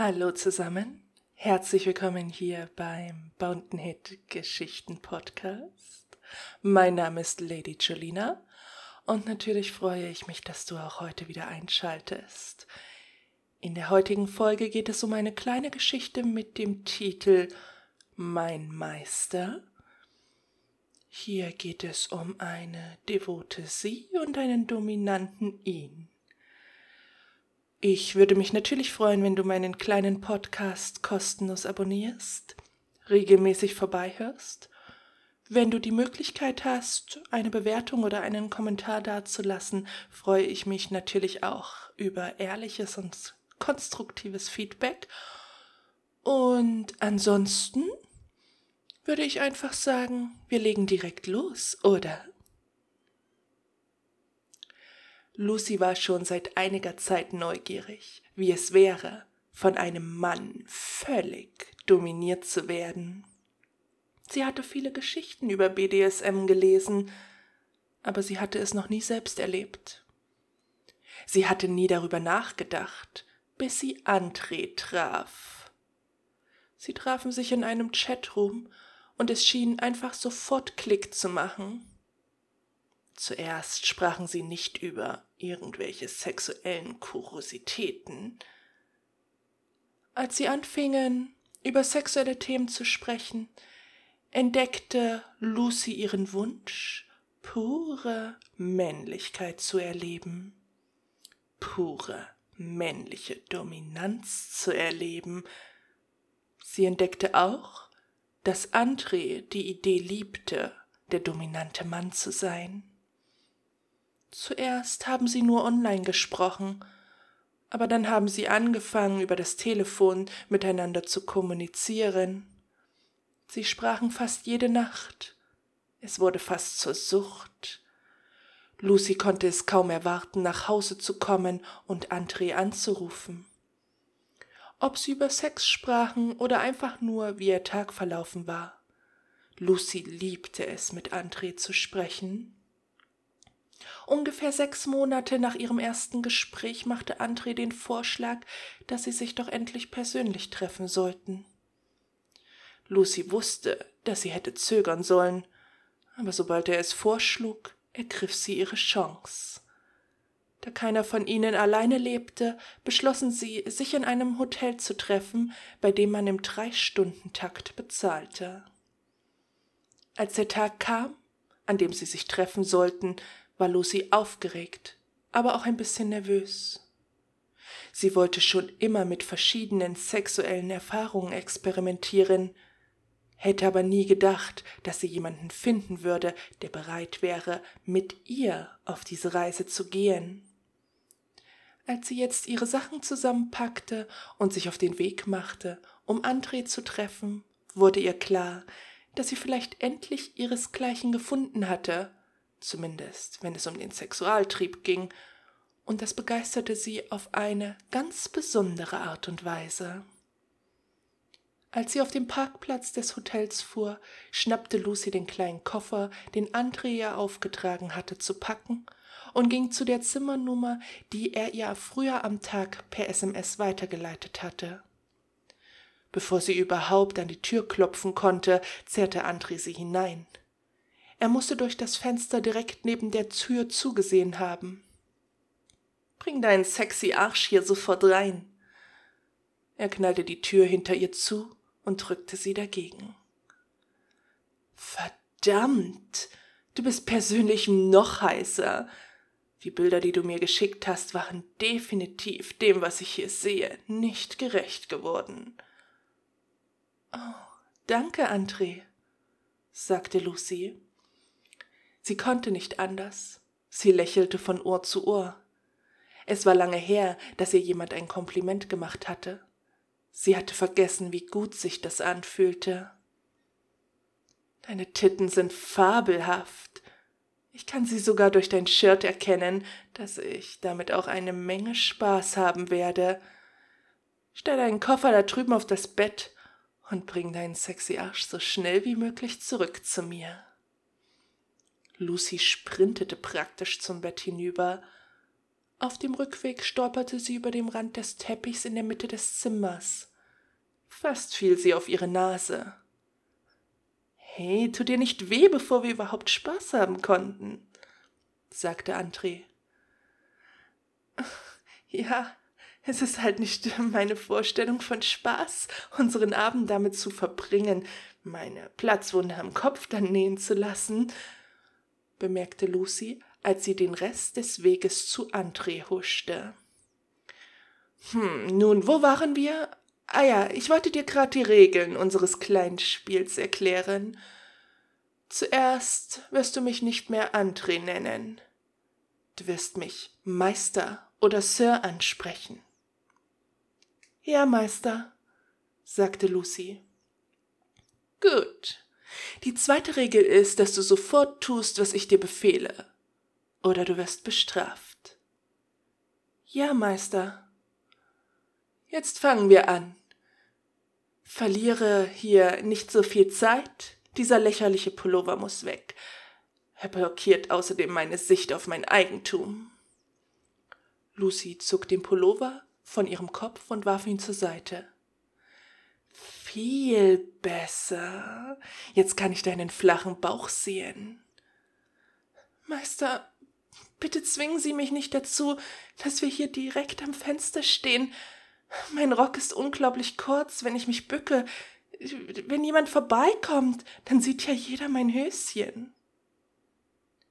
Hallo zusammen, herzlich willkommen hier beim Bountenhead Geschichten Podcast. Mein Name ist Lady Jolina und natürlich freue ich mich, dass du auch heute wieder einschaltest. In der heutigen Folge geht es um eine kleine Geschichte mit dem Titel Mein Meister. Hier geht es um eine devote Sie und einen dominanten Ihn. Ich würde mich natürlich freuen, wenn du meinen kleinen Podcast kostenlos abonnierst, regelmäßig vorbeihörst. Wenn du die Möglichkeit hast, eine Bewertung oder einen Kommentar dazulassen, freue ich mich natürlich auch über ehrliches und konstruktives Feedback. Und ansonsten würde ich einfach sagen, wir legen direkt los, oder? Lucy war schon seit einiger Zeit neugierig, wie es wäre, von einem Mann völlig dominiert zu werden. Sie hatte viele Geschichten über BDSM gelesen, aber sie hatte es noch nie selbst erlebt. Sie hatte nie darüber nachgedacht, bis sie André traf. Sie trafen sich in einem Chatroom und es schien einfach sofort Klick zu machen. Zuerst sprachen sie nicht über irgendwelche sexuellen Kuriositäten. Als sie anfingen, über sexuelle Themen zu sprechen, entdeckte Lucy ihren Wunsch, pure Männlichkeit zu erleben, pure männliche Dominanz zu erleben. Sie entdeckte auch, dass André die Idee liebte, der dominante Mann zu sein. Zuerst haben sie nur online gesprochen, aber dann haben sie angefangen, über das Telefon miteinander zu kommunizieren. Sie sprachen fast jede Nacht. Es wurde fast zur Sucht. Lucy konnte es kaum erwarten, nach Hause zu kommen und André anzurufen. Ob sie über Sex sprachen oder einfach nur, wie ihr Tag verlaufen war. Lucy liebte es, mit André zu sprechen. Ungefähr sechs Monate nach ihrem ersten Gespräch machte André den Vorschlag, dass sie sich doch endlich persönlich treffen sollten. Lucy wusste, dass sie hätte zögern sollen, aber sobald er es vorschlug, ergriff sie ihre Chance. Da keiner von ihnen alleine lebte, beschlossen sie, sich in einem Hotel zu treffen, bei dem man im Drei-Stunden-Takt bezahlte. Als der Tag kam, an dem sie sich treffen sollten, war Lucy aufgeregt, aber auch ein bisschen nervös. Sie wollte schon immer mit verschiedenen sexuellen Erfahrungen experimentieren, hätte aber nie gedacht, dass sie jemanden finden würde, der bereit wäre, mit ihr auf diese Reise zu gehen. Als sie jetzt ihre Sachen zusammenpackte und sich auf den Weg machte, um André zu treffen, wurde ihr klar, dass sie vielleicht endlich ihresgleichen gefunden hatte zumindest wenn es um den Sexualtrieb ging, und das begeisterte sie auf eine ganz besondere Art und Weise. Als sie auf dem Parkplatz des Hotels fuhr, schnappte Lucy den kleinen Koffer, den André ihr aufgetragen hatte, zu packen und ging zu der Zimmernummer, die er ihr früher am Tag per SMS weitergeleitet hatte. Bevor sie überhaupt an die Tür klopfen konnte, zerrte André sie hinein. Er musste durch das Fenster direkt neben der Tür zugesehen haben. Bring deinen sexy Arsch hier sofort rein. Er knallte die Tür hinter ihr zu und drückte sie dagegen. Verdammt, du bist persönlich noch heißer. Die Bilder, die du mir geschickt hast, waren definitiv dem, was ich hier sehe, nicht gerecht geworden. Oh, danke, André, sagte Lucy. Sie konnte nicht anders. Sie lächelte von Ohr zu Ohr. Es war lange her, dass ihr jemand ein Kompliment gemacht hatte. Sie hatte vergessen, wie gut sich das anfühlte. Deine Titten sind fabelhaft. Ich kann sie sogar durch dein Shirt erkennen, dass ich damit auch eine Menge Spaß haben werde. Stell deinen Koffer da drüben auf das Bett und bring deinen sexy Arsch so schnell wie möglich zurück zu mir. Lucy sprintete praktisch zum Bett hinüber. Auf dem Rückweg stolperte sie über den Rand des Teppichs in der Mitte des Zimmers. Fast fiel sie auf ihre Nase. Hey, tu dir nicht weh, bevor wir überhaupt Spaß haben konnten, sagte André. Ja, es ist halt nicht meine Vorstellung von Spaß, unseren Abend damit zu verbringen, meine Platzwunde am Kopf dann nähen zu lassen, bemerkte Lucy, als sie den Rest des Weges zu André huschte. Hm, nun, wo waren wir? Ah ja, ich wollte dir gerade die Regeln unseres kleinen Spiels erklären. Zuerst wirst du mich nicht mehr André nennen. Du wirst mich Meister oder Sir ansprechen. Ja, Meister, sagte Lucy. Gut. Die zweite Regel ist, dass du sofort tust, was ich dir befehle, oder du wirst bestraft. Ja, Meister. Jetzt fangen wir an. Verliere hier nicht so viel Zeit. Dieser lächerliche Pullover muss weg. Er blockiert außerdem meine Sicht auf mein Eigentum. Lucy zog den Pullover von ihrem Kopf und warf ihn zur Seite. Viel besser. Jetzt kann ich deinen flachen Bauch sehen. Meister, bitte zwingen Sie mich nicht dazu, dass wir hier direkt am Fenster stehen. Mein Rock ist unglaublich kurz, wenn ich mich bücke. Wenn jemand vorbeikommt, dann sieht ja jeder mein Höschen.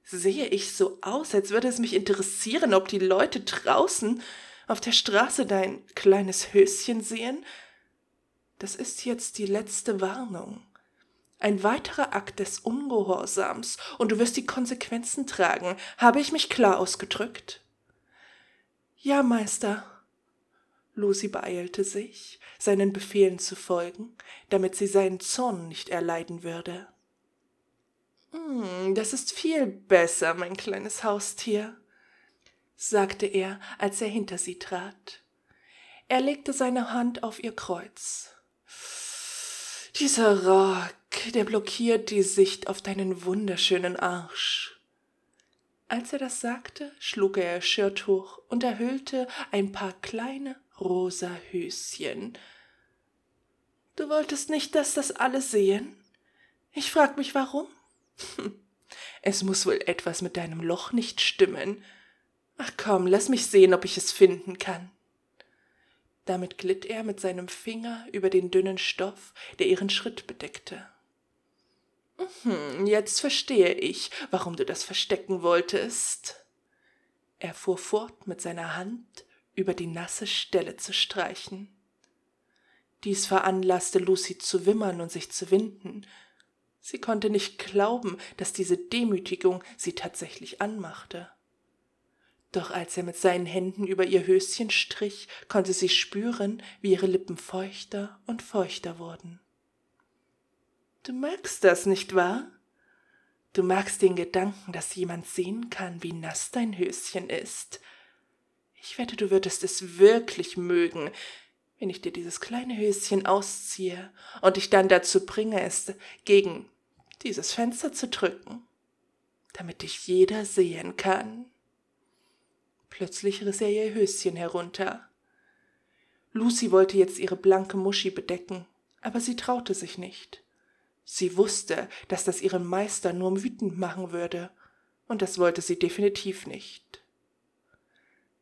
Sehe ich so aus, als würde es mich interessieren, ob die Leute draußen auf der Straße dein kleines Höschen sehen? Das ist jetzt die letzte Warnung. Ein weiterer Akt des Ungehorsams, und du wirst die Konsequenzen tragen. Habe ich mich klar ausgedrückt? Ja, Meister. Lucy beeilte sich, seinen Befehlen zu folgen, damit sie seinen Zorn nicht erleiden würde. Hm, das ist viel besser, mein kleines Haustier, sagte er, als er hinter sie trat. Er legte seine Hand auf ihr Kreuz. Dieser Rock, der blockiert die Sicht auf deinen wunderschönen Arsch. Als er das sagte, schlug er ihr Schirrtuch und erhüllte ein paar kleine rosa Höschen. Du wolltest nicht, dass das alle sehen? Ich frag mich warum. Es muss wohl etwas mit deinem Loch nicht stimmen. Ach komm, lass mich sehen, ob ich es finden kann. Damit glitt er mit seinem Finger über den dünnen Stoff, der ihren Schritt bedeckte. Hm, jetzt verstehe ich, warum du das verstecken wolltest. Er fuhr fort, mit seiner Hand über die nasse Stelle zu streichen. Dies veranlasste Lucy zu wimmern und sich zu winden, Sie konnte nicht glauben, dass diese Demütigung sie tatsächlich anmachte. Doch als er mit seinen Händen über ihr Höschen strich, konnte sie spüren, wie ihre Lippen feuchter und feuchter wurden. Du magst das, nicht wahr? Du magst den Gedanken, dass jemand sehen kann, wie nass dein Höschen ist. Ich wette, du würdest es wirklich mögen, wenn ich dir dieses kleine Höschen ausziehe und dich dann dazu bringe, es gegen dieses Fenster zu drücken, damit dich jeder sehen kann. Plötzlich riss er ihr Höschen herunter. Lucy wollte jetzt ihre blanke Muschi bedecken, aber sie traute sich nicht. Sie wusste, dass das ihren Meister nur wütend machen würde, und das wollte sie definitiv nicht.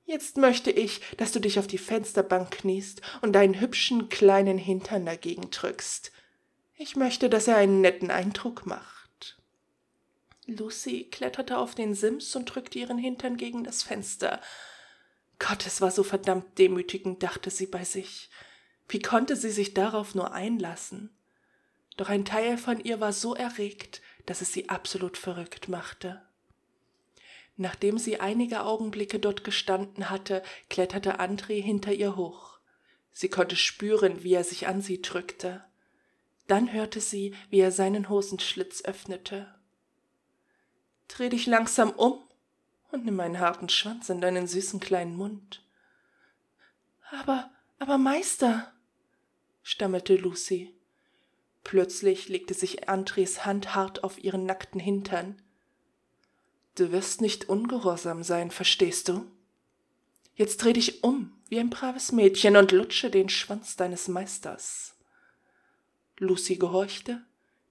Jetzt möchte ich, dass du dich auf die Fensterbank kniest und deinen hübschen kleinen Hintern dagegen drückst, ich möchte, dass er einen netten Eindruck macht. Lucy kletterte auf den Sims und drückte ihren Hintern gegen das Fenster. Gott, es war so verdammt demütigend, dachte sie bei sich. Wie konnte sie sich darauf nur einlassen? Doch ein Teil von ihr war so erregt, dass es sie absolut verrückt machte. Nachdem sie einige Augenblicke dort gestanden hatte, kletterte André hinter ihr hoch. Sie konnte spüren, wie er sich an sie drückte. Dann hörte sie, wie er seinen Hosenschlitz öffnete. Dreh dich langsam um und nimm meinen harten Schwanz in deinen süßen kleinen Mund. Aber, aber Meister, stammelte Lucy. Plötzlich legte sich Andres Hand hart auf ihren nackten Hintern. Du wirst nicht ungehorsam sein, verstehst du? Jetzt dreh dich um wie ein braves Mädchen und lutsche den Schwanz deines Meisters. Lucy gehorchte,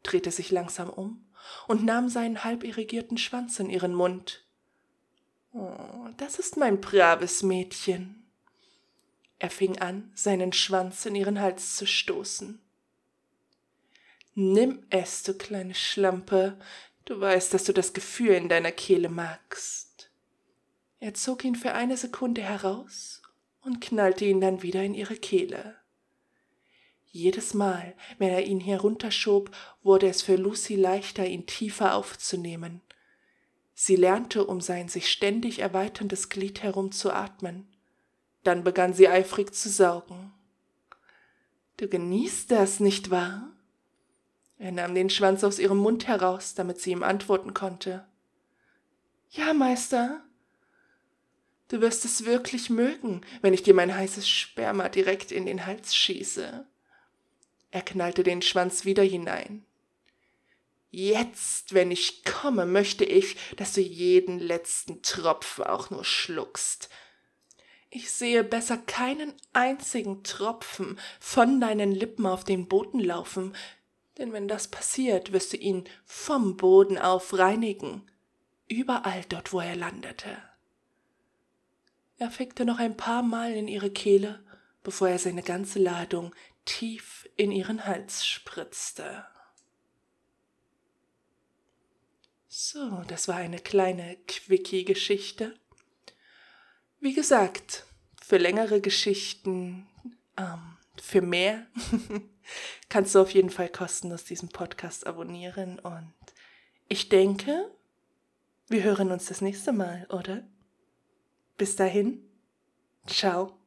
drehte sich langsam um und nahm seinen halb irrigierten Schwanz in ihren Mund. Oh, das ist mein braves Mädchen. Er fing an, seinen Schwanz in ihren Hals zu stoßen. Nimm es, du kleine Schlampe, du weißt, dass du das Gefühl in deiner Kehle magst. Er zog ihn für eine Sekunde heraus und knallte ihn dann wieder in ihre Kehle. Jedes Mal, wenn er ihn herunterschob, wurde es für Lucy leichter, ihn tiefer aufzunehmen. Sie lernte um sein sich ständig erweiterndes Glied herum zu atmen. Dann begann sie eifrig zu saugen. Du genießt das, nicht wahr? Er nahm den Schwanz aus ihrem Mund heraus, damit sie ihm antworten konnte. Ja, Meister, Du wirst es wirklich mögen, wenn ich dir mein heißes Sperma direkt in den Hals schieße. Er knallte den Schwanz wieder hinein. Jetzt, wenn ich komme, möchte ich, dass du jeden letzten Tropfen auch nur schluckst. Ich sehe besser keinen einzigen Tropfen von deinen Lippen auf den Boden laufen, denn wenn das passiert, wirst du ihn vom Boden auf reinigen, überall dort, wo er landete. Er fickte noch ein paar Mal in ihre Kehle, bevor er seine ganze Ladung tief in ihren Hals spritzte. So, das war eine kleine Quickie-Geschichte. Wie gesagt, für längere Geschichten, ähm, für mehr, kannst du auf jeden Fall kostenlos diesen Podcast abonnieren und ich denke, wir hören uns das nächste Mal, oder? Bis dahin, ciao.